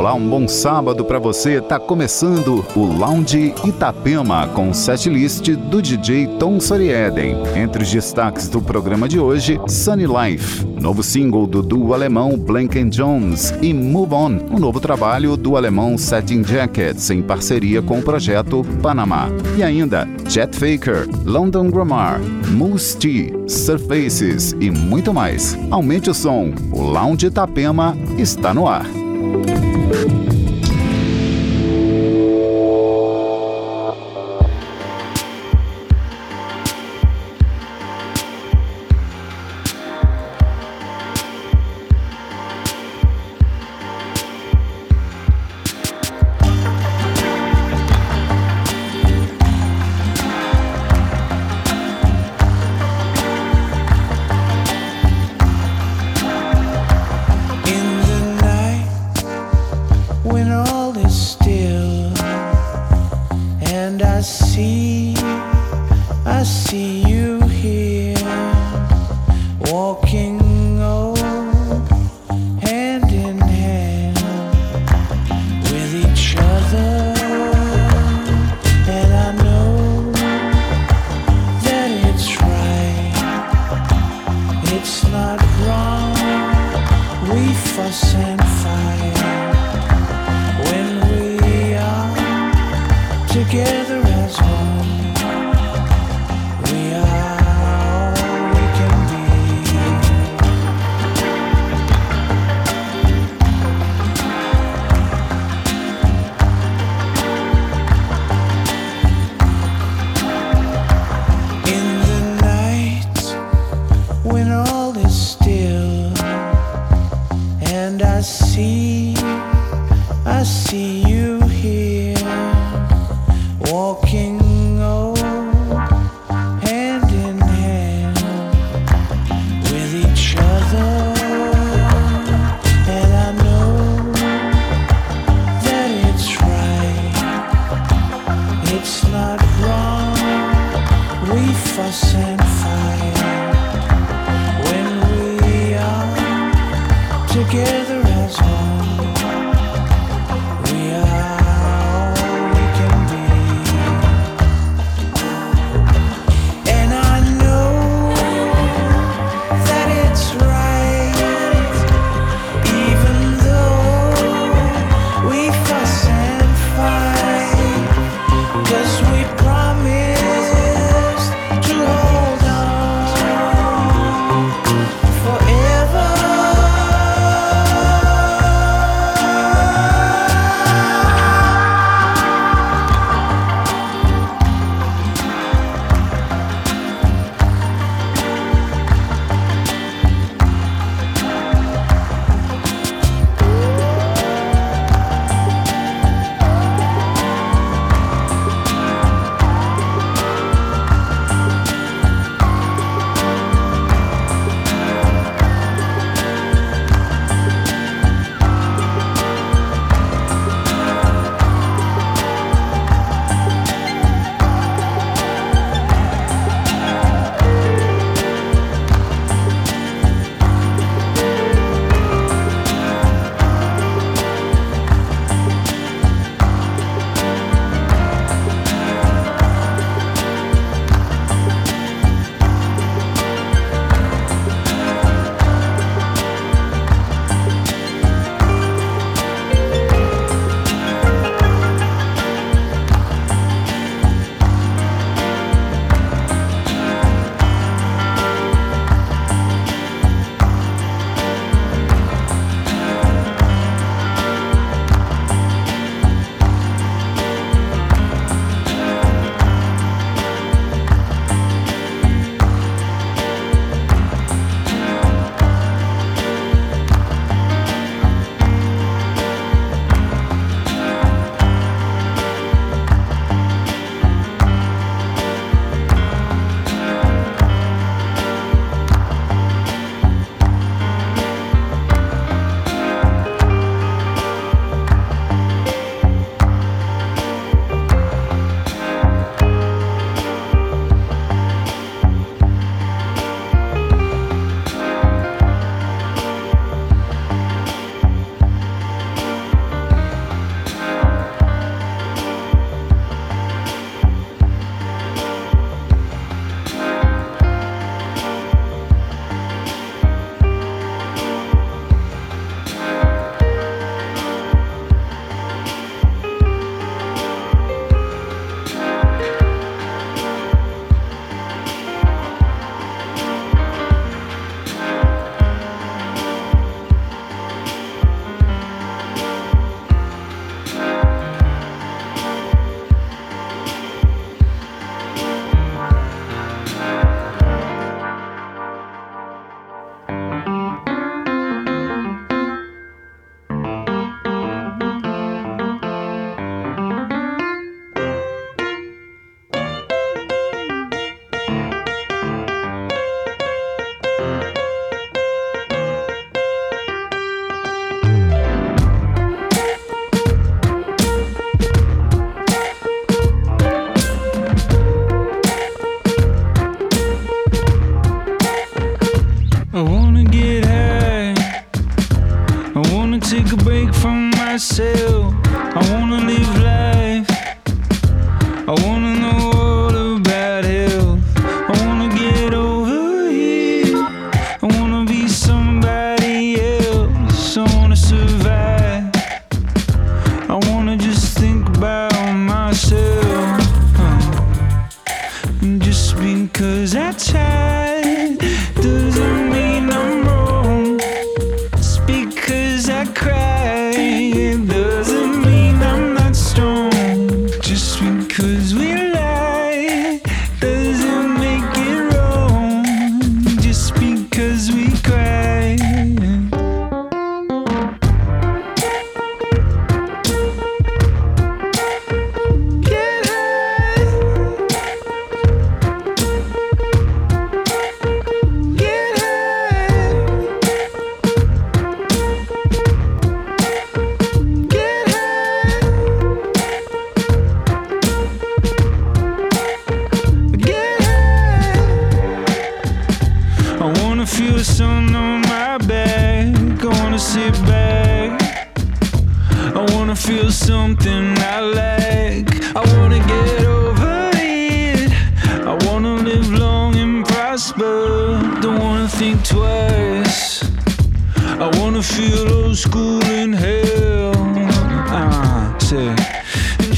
Olá, um bom sábado para você. Tá começando o Lounge Itapema com setlist do DJ Tom Sorieden. Entre os destaques do programa de hoje, Sunny Life, novo single do duo alemão Blank Jones e Move On, o um novo trabalho do alemão Setting Jackets em parceria com o projeto Panamá. E ainda Jet Faker, London Grammar, Moose T, Surfaces e muito mais. Aumente o som. O Lounge Itapema está no ar. see, I see.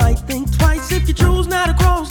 might think twice if you choose not to cross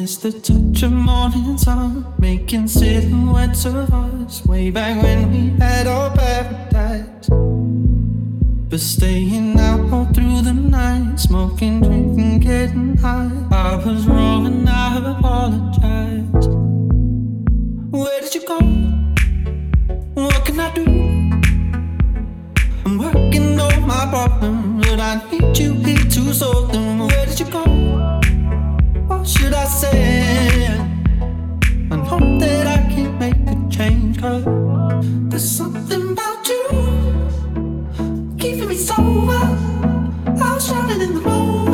the touch of morning sun, making silhouettes of us way back when we had our paradise. But staying out all through the night, smoking, drinking, getting high. I was wrong and I apologize. Where did you go? What can I do? I'm working on my problems, but I need you here to solve them. Where did you go? Should I say? I hope that I can't make a change, cause there's something about you keeping me sober. I was shining in the moment,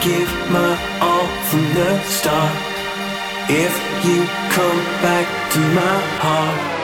give my all from the start. If you come back to my heart.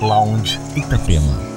Lounge Itapema.